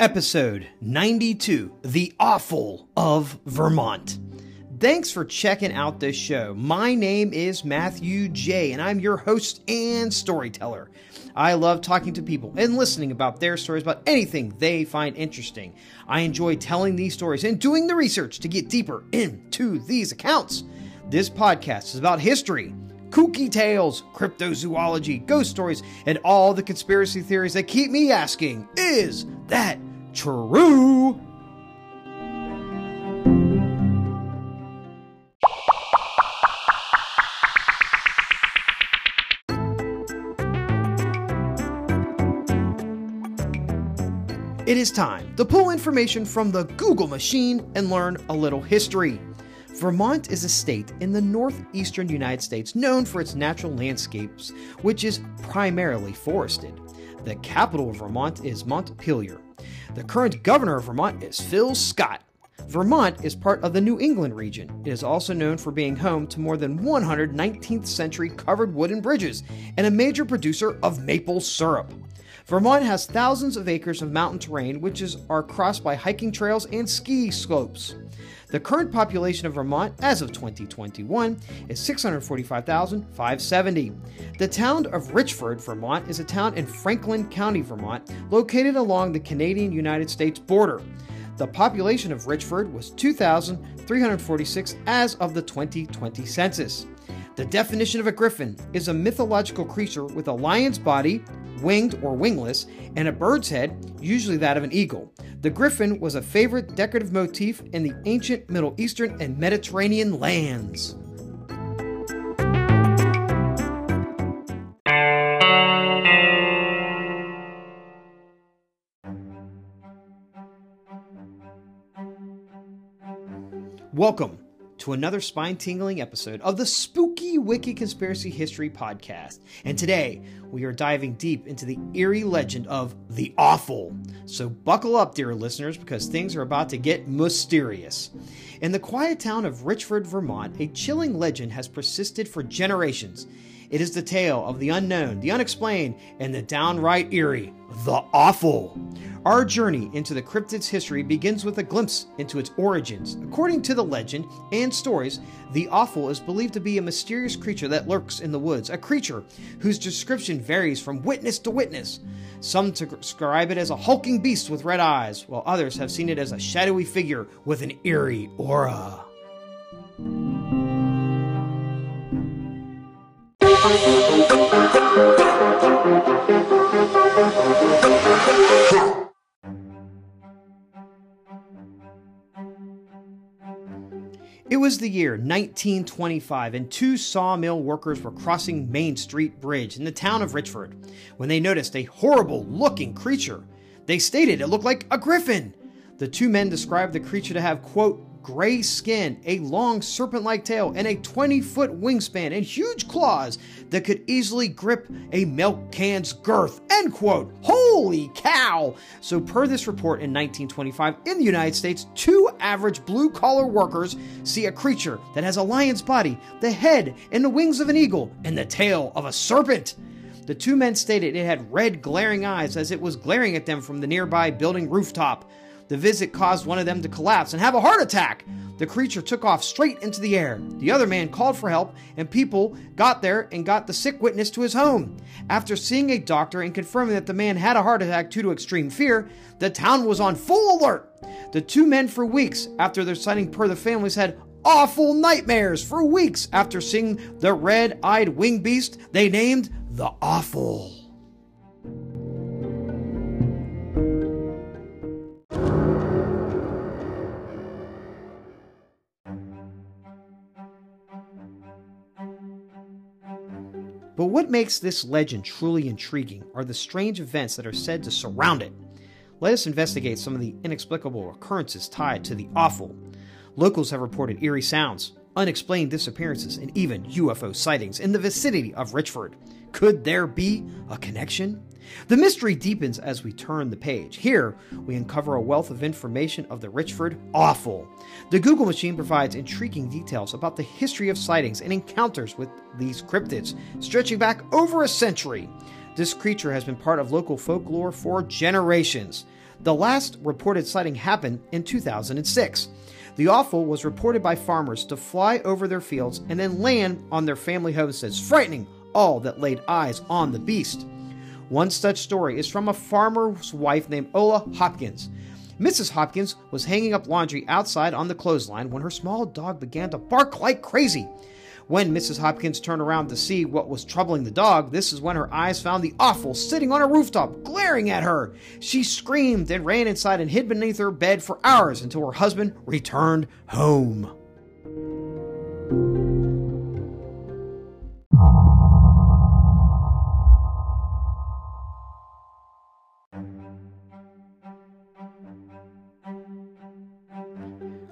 Episode 92 The Awful of Vermont. Thanks for checking out this show. My name is Matthew J., and I'm your host and storyteller. I love talking to people and listening about their stories about anything they find interesting. I enjoy telling these stories and doing the research to get deeper into these accounts. This podcast is about history, kooky tales, cryptozoology, ghost stories, and all the conspiracy theories that keep me asking, is that true? It is time to pull information from the Google machine and learn a little history. Vermont is a state in the northeastern United States known for its natural landscapes, which is primarily forested. The capital of Vermont is Montpelier. The current governor of Vermont is Phil Scott. Vermont is part of the New England region. It is also known for being home to more than 100 19th century covered wooden bridges and a major producer of maple syrup. Vermont has thousands of acres of mountain terrain, which is, are crossed by hiking trails and ski slopes. The current population of Vermont, as of 2021, is 645,570. The town of Richford, Vermont, is a town in Franklin County, Vermont, located along the Canadian United States border. The population of Richford was 2,346 as of the 2020 census. The definition of a griffin is a mythological creature with a lion's body, winged or wingless, and a bird's head, usually that of an eagle. The griffin was a favorite decorative motif in the ancient Middle Eastern and Mediterranean lands. Welcome to another spine tingling episode of the Spooky Wicked Conspiracy History Podcast. And today we are diving deep into the eerie legend of the awful. So buckle up, dear listeners, because things are about to get mysterious. In the quiet town of Richford, Vermont, a chilling legend has persisted for generations. It is the tale of the unknown, the unexplained, and the downright eerie, the awful. Our journey into the cryptid's history begins with a glimpse into its origins. According to the legend and stories, the awful is believed to be a mysterious creature that lurks in the woods, a creature whose description varies from witness to witness. Some describe it as a hulking beast with red eyes, while others have seen it as a shadowy figure with an eerie aura. It was the year 1925, and two sawmill workers were crossing Main Street Bridge in the town of Richford when they noticed a horrible looking creature. They stated it looked like a griffin. The two men described the creature to have, quote, gray skin, a long serpent like tail, and a 20 foot wingspan and huge claws that could easily grip a milk can's girth. End quote. Holy cow! So, per this report in 1925, in the United States, two average blue collar workers see a creature that has a lion's body, the head and the wings of an eagle, and the tail of a serpent. The two men stated it had red, glaring eyes as it was glaring at them from the nearby building rooftop. The visit caused one of them to collapse and have a heart attack. The creature took off straight into the air. The other man called for help, and people got there and got the sick witness to his home. After seeing a doctor and confirming that the man had a heart attack due to extreme fear, the town was on full alert. The two men, for weeks after their sighting, per the families, had awful nightmares. For weeks after seeing the red eyed winged beast, they named the Awful. What makes this legend truly intriguing are the strange events that are said to surround it. Let us investigate some of the inexplicable occurrences tied to the awful. Locals have reported eerie sounds, unexplained disappearances, and even UFO sightings in the vicinity of Richford. Could there be a connection? The mystery deepens as we turn the page. Here, we uncover a wealth of information of the Richford Awful. The Google machine provides intriguing details about the history of sightings and encounters with these cryptids, stretching back over a century. This creature has been part of local folklore for generations. The last reported sighting happened in 2006. The awful was reported by farmers to fly over their fields and then land on their family homesteads, frightening all that laid eyes on the beast. One such story is from a farmer's wife named Ola Hopkins. Mrs. Hopkins was hanging up laundry outside on the clothesline when her small dog began to bark like crazy. When Mrs. Hopkins turned around to see what was troubling the dog, this is when her eyes found the awful sitting on a rooftop, glaring at her. She screamed and ran inside and hid beneath her bed for hours until her husband returned home.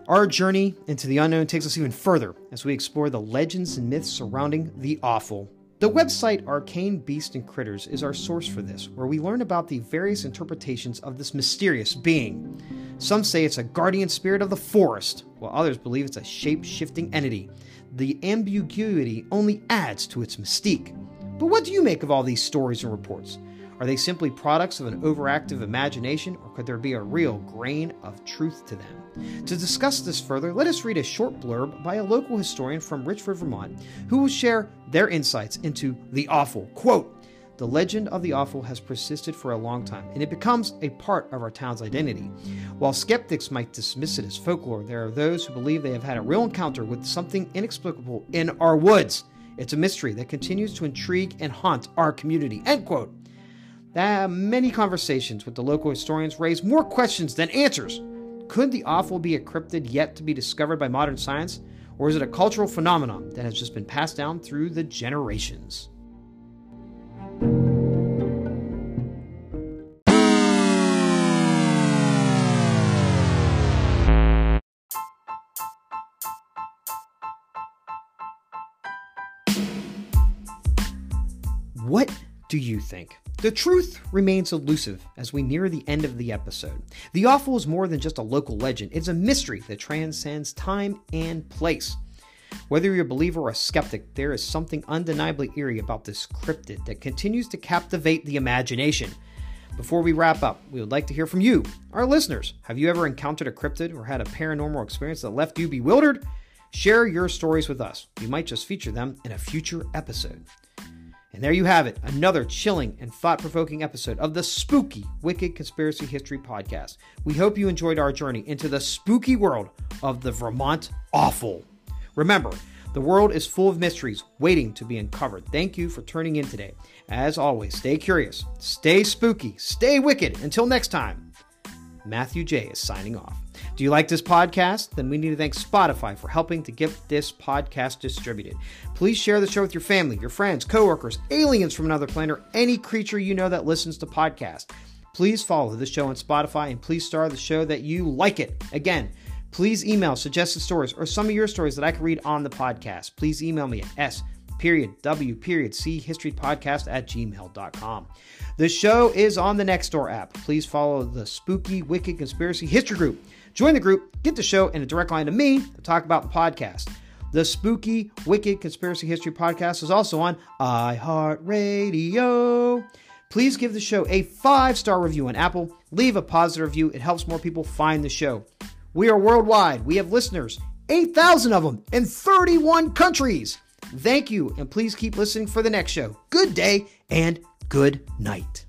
Our journey into the unknown takes us even further as we explore the legends and myths surrounding the awful. The website Arcane Beast and Critters is our source for this, where we learn about the various interpretations of this mysterious being. Some say it's a guardian spirit of the forest, while others believe it's a shape shifting entity. The ambiguity only adds to its mystique. But what do you make of all these stories and reports? Are they simply products of an overactive imagination, or could there be a real grain of truth to them? To discuss this further, let us read a short blurb by a local historian from Richford, Vermont, who will share their insights into the awful. Quote, the legend of the awful has persisted for a long time, and it becomes a part of our town's identity. While skeptics might dismiss it as folklore, there are those who believe they have had a real encounter with something inexplicable in our woods. It's a mystery that continues to intrigue and haunt our community. End quote. That many conversations with the local historians raise more questions than answers. Could the awful be a cryptid yet to be discovered by modern science, or is it a cultural phenomenon that has just been passed down through the generations? Do you think? The truth remains elusive as we near the end of the episode. The Awful is more than just a local legend, it's a mystery that transcends time and place. Whether you're a believer or a skeptic, there is something undeniably eerie about this cryptid that continues to captivate the imagination. Before we wrap up, we would like to hear from you, our listeners. Have you ever encountered a cryptid or had a paranormal experience that left you bewildered? Share your stories with us. We might just feature them in a future episode. And there you have it, another chilling and thought provoking episode of the Spooky Wicked Conspiracy History Podcast. We hope you enjoyed our journey into the spooky world of the Vermont Awful. Remember, the world is full of mysteries waiting to be uncovered. Thank you for tuning in today. As always, stay curious, stay spooky, stay wicked. Until next time, Matthew J. is signing off. Do you like this podcast? Then we need to thank Spotify for helping to get this podcast distributed. Please share the show with your family, your friends, coworkers, aliens from another planet, or any creature you know that listens to podcasts. Please follow the show on Spotify and please star the show that you like it. Again, please email suggested stories or some of your stories that I can read on the podcast. Please email me at s period w period c history podcast at gmail.com. The show is on the Nextdoor app. Please follow the Spooky Wicked Conspiracy History Group. Join the group, get the show, and a direct line to me to talk about the podcast. The Spooky Wicked Conspiracy History Podcast is also on iHeartRadio. Please give the show a five star review on Apple. Leave a positive review, it helps more people find the show. We are worldwide. We have listeners, 8,000 of them in 31 countries. Thank you, and please keep listening for the next show. Good day and good night.